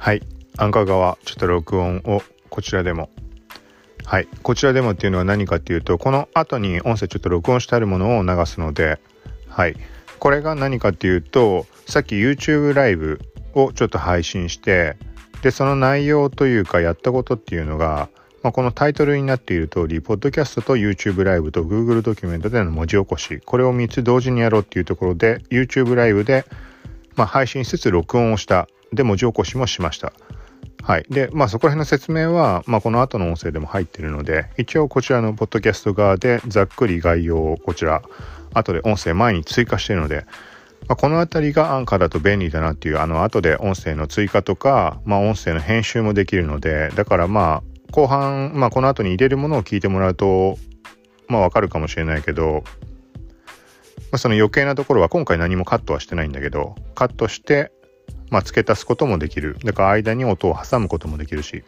はい。アンカー側ちょっと録音をこちらでも。はい。こちらでもっていうのは何かっていうとこの後に音声ちょっと録音してあるものを流すのではい。これが何かっていうとさっき YouTube ライブをちょっと配信してでその内容というかやったことっていうのが、まあ、このタイトルになっている通りポッドキャストと YouTube ライブと Google ドキュメントでの文字起こしこれを3つ同時にやろうっていうところで YouTube ライブで、まあ、配信しつつ録音をした。で文字起こしもしました。はい。で、まあそこら辺の説明は、まあこの後の音声でも入ってるので、一応こちらのポッドキャスト側でざっくり概要をこちら、後で音声前に追加しているので、まあ、この辺りがアンカーだと便利だなっていう、あの後で音声の追加とか、まあ音声の編集もできるので、だからまあ後半、まあこの後に入れるものを聞いてもらうと、まあわかるかもしれないけど、まあ、その余計なところは今回何もカットはしてないんだけど、カットしてまあ、付け足すこともできる。だから間に音を挟むこともできるし。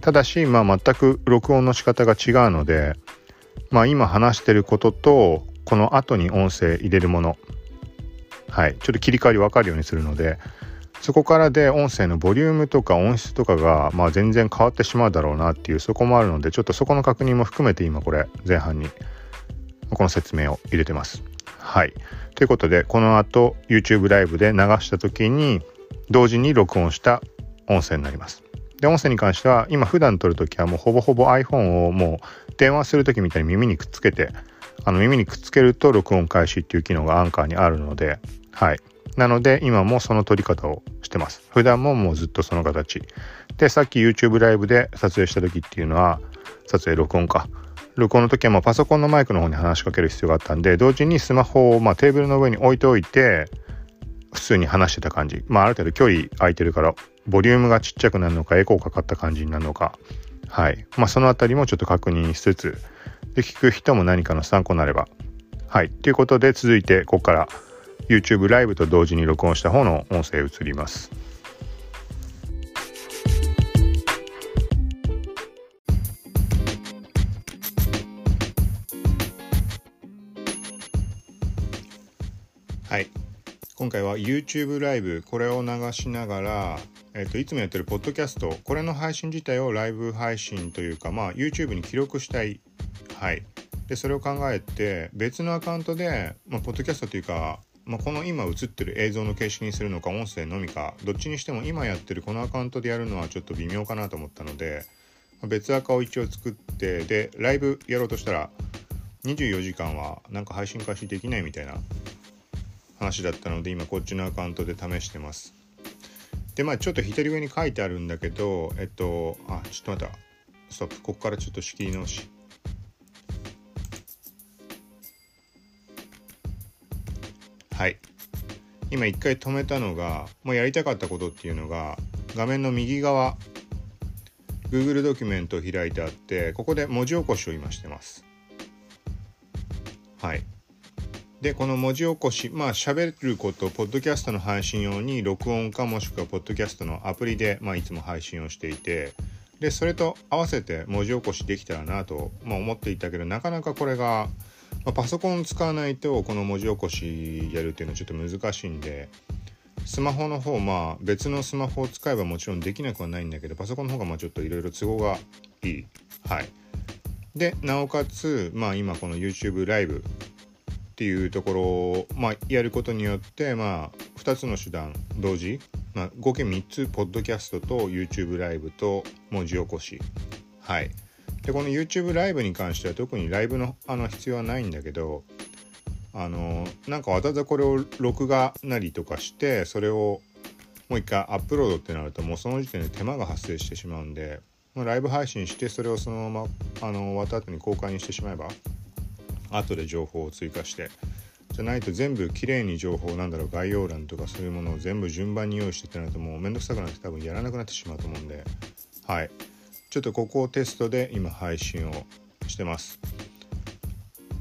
ただし、まあ、全く録音の仕方が違うので、まあ、今話してることと、この後に音声入れるもの。はい。ちょっと切り替わり分かるようにするので、そこからで音声のボリュームとか音質とかが、まあ、全然変わってしまうだろうなっていうそこもあるのでちょっとそこの確認も含めて今これ前半にこの説明を入れてます。はい。ということでこの後 YouTube ライブで流した時に同時に録音した音声になります。で、音声に関しては、今普段撮るときはもうほぼほぼ iPhone をもう電話するときみたいに耳にくっつけて、あの耳にくっつけると録音開始っていう機能がアンカーにあるので、はい。なので今もその撮り方をしてます。普段ももうずっとその形。で、さっき YouTube ライブで撮影した時っていうのは、撮影録音か。録音の時はもうパソコンのマイクの方に話しかける必要があったんで、同時にスマホをまあテーブルの上に置いておいて、普通に話してた感じ。まあある程度距離空いてるから、ボリュームがちっちゃくなるのか、エコーかかった感じになるのか。はい。まあその辺りもちょっと確認しつつ、で、聞く人も何かの参考になれば。はい。ということで続いて、ここから YouTube ライブと同時に録音した方の音声移ります。回は YouTube ライブこれを流しながら、えっと、いつもやってるポッドキャストこれの配信自体をライブ配信というかまあ YouTube に記録したい。はい。でそれを考えて別のアカウントで、まあ、ポッドキャストというか、まあ、この今映ってる映像の形式にするのか音声のみかどっちにしても今やってるこのアカウントでやるのはちょっと微妙かなと思ったので、まあ、別アカを一応作ってでライブやろうとしたら24時間はなんか配信開始できないみたいな話だったので今こっちのアカウントで試してます。でまあちょっと左上に書いてあるんだけどえっとあちょっと待った。ストップ。ここからちょっと仕切り直し。はい。今一回止めたのがもうやりたかったことっていうのが画面の右側 Google ドキュメントを開いてあってここで文字起こしを今してます。はい。でこの文字起こしまあ喋ることポッドキャストの配信用に録音かもしくはポッドキャストのアプリで、まあ、いつも配信をしていてでそれと合わせて文字起こしできたらなと、まあ、思っていたけどなかなかこれが、まあ、パソコン使わないとこの文字起こしやるっていうのはちょっと難しいんでスマホの方まあ別のスマホを使えばもちろんできなくはないんだけどパソコンの方がまあちょっといろいろ都合がいい。はい。でなおかつまあ今この YouTube ライブっていうところを、まあ、やることによって、まあ、2つの手段同時、まあ、合計3つポッドキャストと YouTube ライブと文字起こし。はい。でこの YouTube ライブに関しては特にライブのあの必要はないんだけどあのなんかわざわざこれを録画なりとかしてそれをもう一回アップロードってなるともうその時点で手間が発生してしまうんでライブ配信してそれをそのままあの終わった後に公開にしてしまえば後で情報を追加してじゃないと全部きれいに情報なんだろう概要欄とかそういうものを全部順番に用意してってなるともうめんどくさくなって多分やらなくなってしまうと思うんで。はい。ちょっとここをテストで今配信をしてます。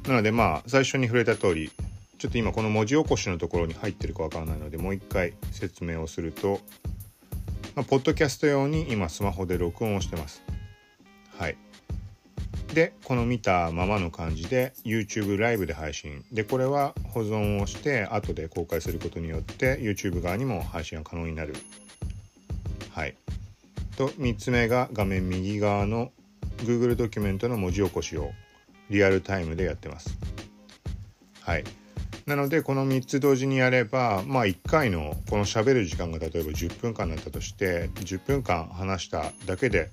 なのでまあ最初に触れた通りちょっと今この文字起こしのところに入ってるかわからないのでもう一回説明をすると、まあ、ポッドキャスト用に今スマホで録音をしてます。はい。でこの見たままの感じで YouTube ライブで配信でこれは保存をして後で公開することによって YouTube 側にも配信が可能になるはいと3つ目が画面右側の Google ドキュメントの文字起こしをリアルタイムでやってます。はい。なのでこの3つ同時にやればまあ1回のこの喋る時間が例えば10分間だったとして10分間話しただけで、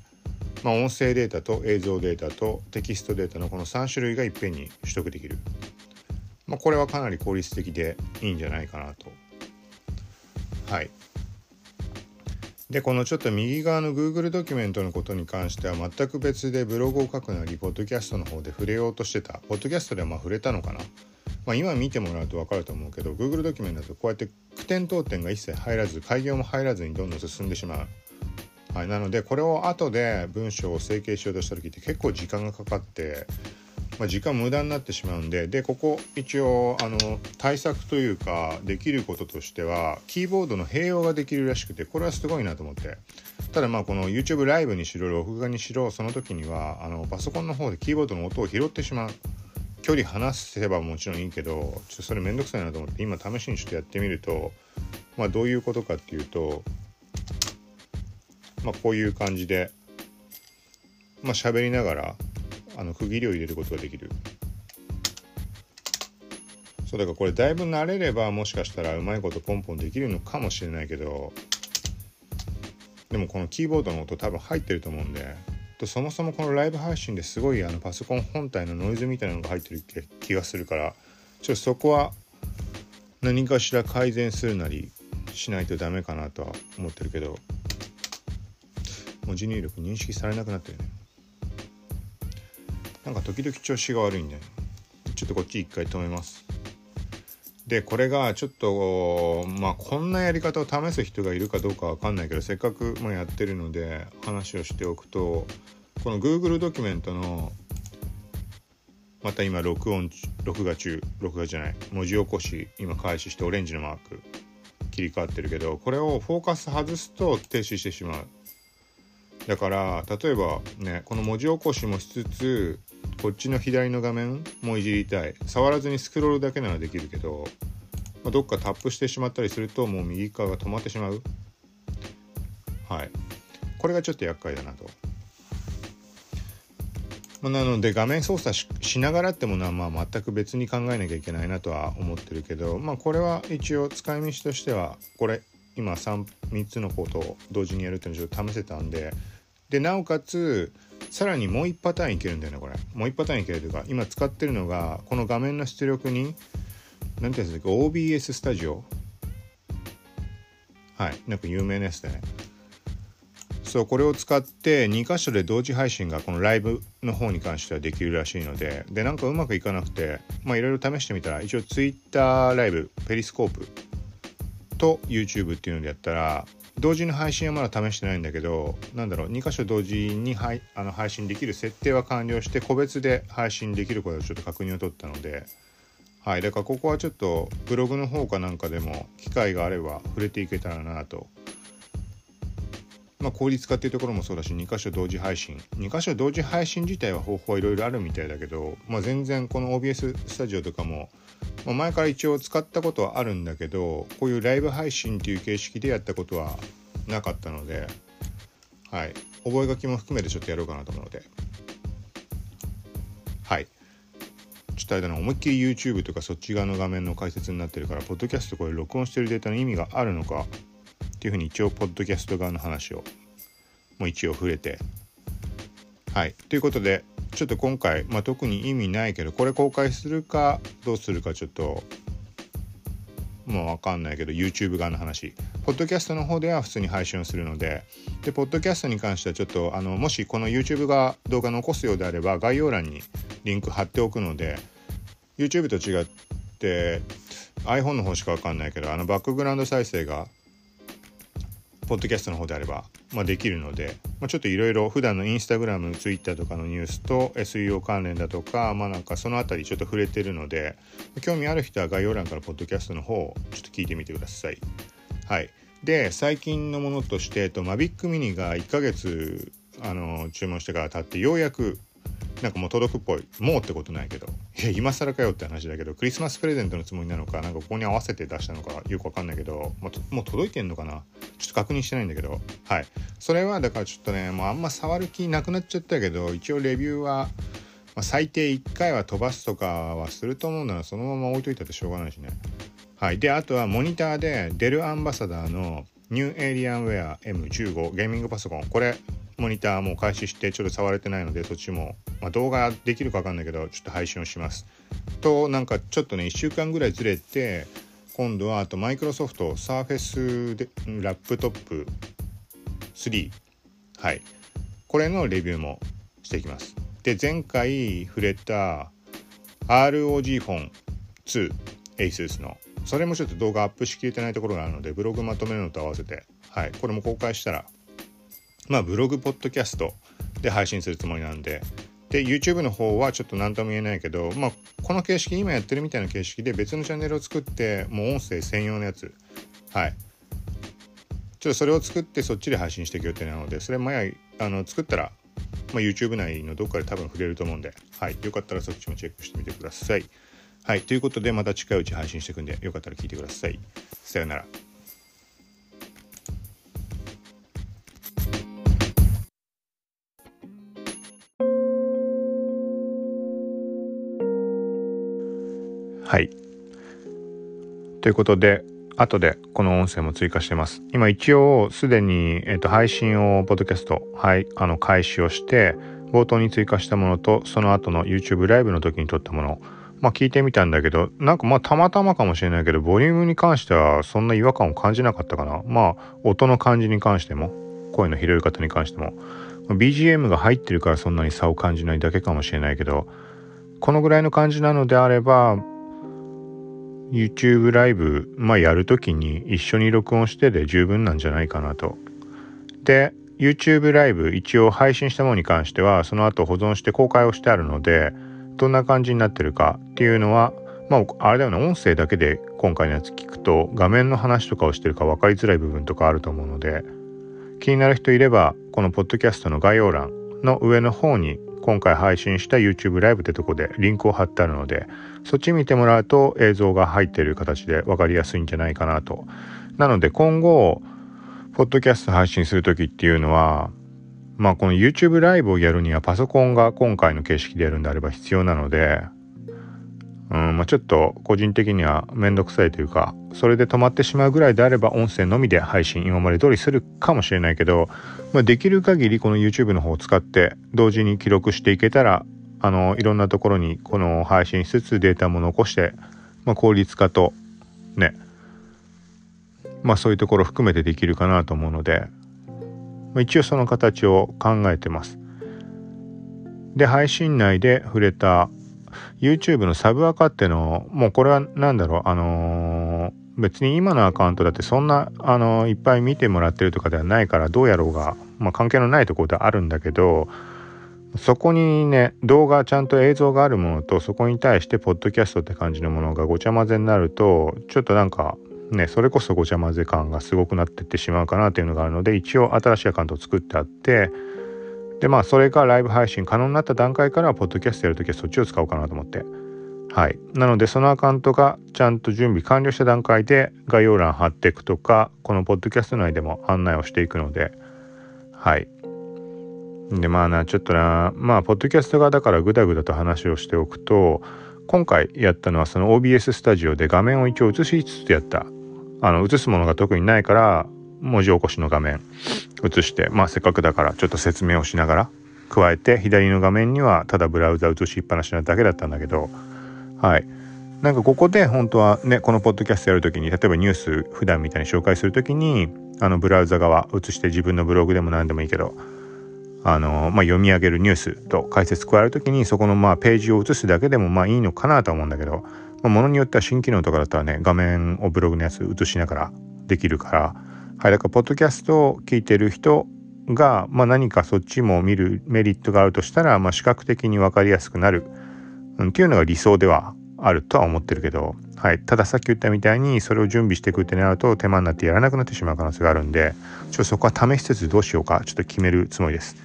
まあ、音声データと映像データとテキストデータのこの3種類がいっぺんに取得できる、まあ、これはかなり効率的でいいんじゃないかなと。はい。でこのちょっと右側の Google ドキュメントのことに関しては全く別でブログを書くなりポッドキャストの方で触れようとしてた。ポッドキャストではまあ触れたのかな。まあ、今見てもらうと分かると思うけど Google ドキュメントだとこうやって句点当点が一切入らず開業も入らずにどんどん進んでしまう。はい、なのでこれを後で文章を整形しようとした時って結構時間がかかって、まあ、時間無駄になってしまうんででここ一応あの対策というかできることとしてはキーボードの併用ができるらしくてこれはすごいなと思ってただまあこの YouTube ライブにしろ録画にしろその時にはあのパソコンの方でキーボードの音を拾ってしまう。距離離せばもちろんいいけどちょっとそれめんどくさいなと思って今試しにちょっとやってみるとまあどういうことかっていうとまあこういう感じでまあ喋りながらあの区切りを入れることができる。そうだからこれだいぶ慣れればもしかしたらうまいことポンポンできるのかもしれないけどでもこのキーボードの音多分入ってると思うんでとそもそもこのライブ配信ですごいあのパソコン本体のノイズみたいなのが入ってる気がするからちょっとそこは何かしら改善するなりしないとダメかなとは思ってるけど。文字入力認識されなくなってるね。なんか時々調子が悪いんで、ちょっとこっち一回止めます。でこれがちょっとまあこんなやり方を試す人がいるかどうかわかんないけどせっかくもやってるので話をしておくとこの Google ドキュメントのまた今録音録画中録画じゃない文字起こし今開始してオレンジのマーク切り替わってるけどこれをフォーカス外すと停止してしまう。だから例えばねこの文字起こしもしつつこっちの左の画面もいじりたい。触らずにスクロールだけならできるけど、まあ、どっかタップしてしまったりするともう右側が止まってしまう。はい。これがちょっと厄介だなと。まあなので画面操作しながらってものはまあ全く別に考えなきゃいけないなとは思ってるけどまあこれは一応使い道としてはこれ今 3, 3つのことを同時にやるっていうのをちょっと試せたんででなおかつさらにもう1パターンいけるんだよねこれ。もう1パターンいけるというか今使ってるのがこの画面の出力に何ていうんですか OBS スタジオ。はいなんか有名なやつでね。そうこれを使って2箇所で同時配信がこのライブの方に関してはできるらしいのででなんかうまくいかなくてまあいろいろ試してみたら一応 Twitter ライブペリスコープと YouTube っていうのでやったら同時に配信はまだ試してないんだけど何だろう2箇所同時に配あの配信できる設定は完了して個別で配信できることをちょっと確認を取ったのではいだからここはちょっとブログの方かなんかでも機会があれば触れていけたらなとまあ、効率化っていうところもそうだし2箇所同時配信。2箇所同時配信自体は方法はいろいろあるみたいだけど、まあ、全然この OBS スタジオとかも、まあ、前から一応使ったことはあるんだけどこういうライブ配信っていう形式でやったことはなかったので、はい、覚書も含めてちょっとやろうかなと思うので。はい。ちょっとあれだな思いっきり YouTube とかそっち側の画面の解説になってるからポッドキャストこれ録音してるデータの意味があるのかっていうふうに一応ポッドキャスト側の話をもう一応触れて。はい。ということでちょっと今回、まあ、特に意味ないけどこれ公開するかどうするかちょっともう分かんないけど YouTube 側の話。ポッドキャストの方では普通に配信をするのででポッドキャストに関してはちょっとあのもしこの YouTube が動画残すようであれば概要欄にリンク貼っておくので YouTube と違って iPhone の方しか分かんないけどあのバックグラウンド再生がポッドキャストの方であれば、まあ、できるので、まあ、ちょっといろいろ普段のインスタグラム、ツイッターとかのニュースと SEO 関連だとか、まあなんかそのあたりちょっと触れてるので、興味ある人は概要欄からポッドキャストの方をちょっと聞いてみてください。はい。で、最近のものとして、えっと、マビックミニが1ヶ月、あの、注文してから経って、ようやくなんかもう届くっぽい。もうってことないけど。いや今更かよって話だけどクリスマスプレゼントのつもりなのかなんかここに合わせて出したのかよくわかんないけど、まあ、もう届いてんのかな？ちょっと確認してないんだけど。はい。それはだからちょっとねもうあんま触る気なくなっちゃったけど一応レビューは、まあ、最低1回は飛ばすとかはすると思うならそのまま置いといたってしょうがないしね。はい。であとはモニターでデルアンバサダーのニューエイリアンウェア M15 ゲーミングパソコン。これモニターも開始してちょっと触れてないのでそっちも、まあ、動画できるか分かんないけどちょっと配信をします。となんかちょっとね1週間ぐらいずれて今度はあとマイクロソフトサーフェスでラップトップ3はい。これのレビューもしていきます。で前回触れた ROG フォン2 ASUS の。それもちょっと動画アップしきれてないところがあるのでブログまとめるのと合わせて。はい。これも公開したらまあブログポッドキャストで配信するつもりなんでで YouTube の方はちょっと何とも言えないけどまあこの形式今やってるみたいな形式で別のチャンネルを作ってもう音声専用のやつはいちょっとそれを作ってそっちで配信していく予定なのでそれ前あの作ったら、まあ、YouTube 内のどっかで多分触れると思うんで、はい、よかったらそっちもチェックしてみてください。はい、ということでまた近いうち配信していくんでよかったら聞いてください。さよなら。ということで、後でこの音声も追加してます。今一応すでに、えっと、配信を、ポッドキャスト、はい、あの、開始をして、冒頭に追加したものと、その後の YouTube ライブの時に撮ったもの、まあ聞いてみたんだけど、なんかまあたまたまかもしれないけど、ボリュームに関してはそんな違和感を感じなかったかな。まあ、音の感じに関しても、声の拾い方に関しても、BGM が入ってるからそんなに差を感じないだけかもしれないけど、このぐらいの感じなのであれば、YouTube ライブ、まあ、やるときに一緒に録音してで十分なんじゃないかなと。で、YouTube ライブ一応配信したものに関してはその後保存して公開をしてあるのでどんな感じになってるかっていうのはまああれだよね音声だけで今回のやつ聞くと画面の話とかをしてるか分かりづらい部分とかあると思うので気になる人いればこのポッドキャストの概要欄の上の方に今回配信した YouTube ライブってとこでリンクを貼ってあるのでそっち見てもらうと映像が入ってる形で分かりやすいんじゃないかなと。なので今後ポッドキャスト配信する時っていうのはまあこの YouTube ライブをやるにはパソコンが今回の形式でやるんであれば必要なのでうんまあ、ちょっと個人的には面倒くさいというかそれで止まってしまうぐらいであれば音声のみで配信今まで通りするかもしれないけど、まあ、できる限りこの YouTube の方を使って同時に記録していけたらあのいろんなところにこの配信しつつデータも残して、まあ、効率化とねまあそういうところ含めてできるかなと思うので、まあ、一応その形を考えてます。で配信内で触れた YouTube のサブアカってのもうこれは何だろうあのー、別に今のアカウントだってそんな、あの、いっぱい見てもらってるとかではないからどうやろうが、まあ、関係のないところであるんだけどそこにね動画ちゃんと映像があるものとそこに対してポッドキャストって感じのものがごちゃ混ぜになるとちょっとなんかねそれこそごちゃ混ぜ感がすごくなってってしまうかなっていうのがあるので一応新しいアカウントを作ってあってでまあそれがライブ配信可能になった段階からはポッドキャストやるときはそっちを使おうかなと思って。はい。なのでそのアカウントがちゃんと準備完了した段階で概要欄貼っていくとかこのポッドキャスト内でも案内をしていくので。はい。でまあなちょっとなまあポッドキャスト側だからグダグダと話をしておくと今回やったのはその OBS スタジオで画面を一応映しつつやった。あの映すものが特にないから文字起こしの画面映して、まあ、せっかくだからちょっと説明をしながら加えて左の画面にはただブラウザ映しっぱなしなだけだったんだけどはい。なんかここで本当はねこのポッドキャストやる時に例えばニュース普段みたいに紹介する時にあのブラウザ側映して自分のブログでも何でもいいけどあの、まあ、読み上げるニュースと解説加える時にそこのまあページを映すだけでもまあいいのかなと思うんだけど、まあ、ものによっては新機能とかだったらね画面をブログのやつ映しながらできるからはい、だからポッドキャストを聞いてる人が、まあ、何かそっちも見るメリットがあるとしたら、まあ、視覚的に分かりやすくなる、うん、っていうのが理想ではあるとは思ってるけど、はい、たださっき言ったみたいにそれを準備していくってなると手間になってやらなくなってしまう可能性があるんでちょっとそこは試しつつどうしようかちょっと決めるつもりです。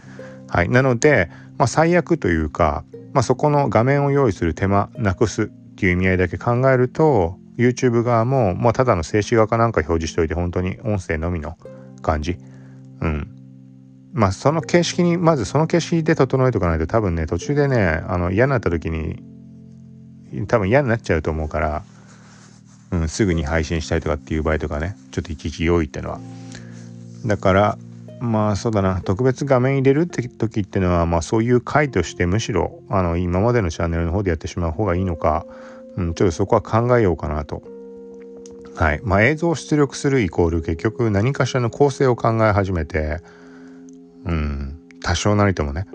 はい、なので、まあ、最悪というか、まあ、そこの画面を用意する手間なくすっていう意味合いだけ考えると YouTube 側も、まあ、ただの静止画かなんか表示しておいて本当に音声のみの感じ。うん。まあその形式にまずその形式で整えておかないと多分ね途中でねあの嫌になった時に多分嫌になっちゃうと思うから、うん、すぐに配信したいとかっていう場合とかねちょっといちいち用意ってのは。だからまあそうだな特別画面入れるって時ってのはまあそういう回としてむしろあの今までのチャンネルの方でやってしまう方がいいのか、うん、ちょっとそこは考えようかなと。はいまあ、映像を出力するイコール結局何かしらの構成を考え始めてうん多少なりともね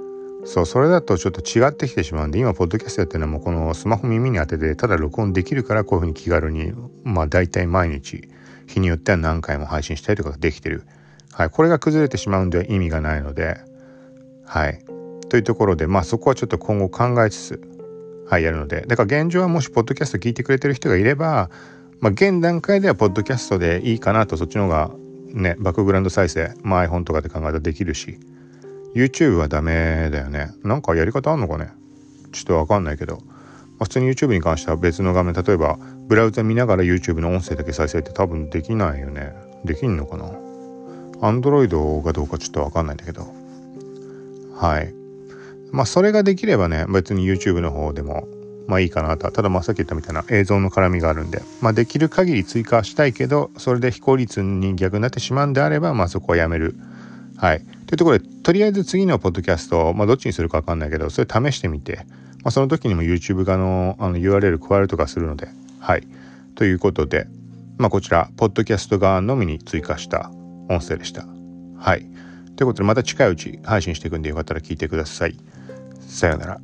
そうそれだとちょっと違ってきてしまうんで今ポッドキャストやってるのはもうこのスマホ耳に当ててただ録音できるからこういうふうに気軽にまあ大体毎日日によっては何回も配信したりとかできてる。はい、これが崩れてしまうんでは意味がないので、はい。というところで、まあそこはちょっと今後考えつつ、はい、やるので、だから現状はもしポッドキャスト聞いてくれてる人がいれば、まあ現段階ではポッドキャストでいいかなと、そっちの方がね、バックグラウンド再生、まあ iPhone とかで考えたらできるし、YouTube はダメだよね。なんかやり方あんのかねちょっとわかんないけど。ま、普通に YouTube に関しては別の画面、例えばブラウザ見ながら YouTube の音声だけ再生って多分できないよね。できんのかなアンドロイドがどうかちょっとわかんないんだけど。はい。まあそれができればね、別に YouTube の方でもまあいいかなと。ただまあさっき言ったみたいな映像の絡みがあるんで、まあできる限り追加したいけど、それで非効率に逆になってしまうんであれば、まあそこはやめる。はい。というところで、とりあえず次のポッドキャスト、まあどっちにするかわかんないけど、それ試してみて、まあその時にも YouTube 側のあの URL 加えるとかするので、はい。ということで、まあこちら、ポッドキャスト側のみに追加した音声でした。はい。ということでまた近いうち配信していくんでよかったら聞いてください。さようなら。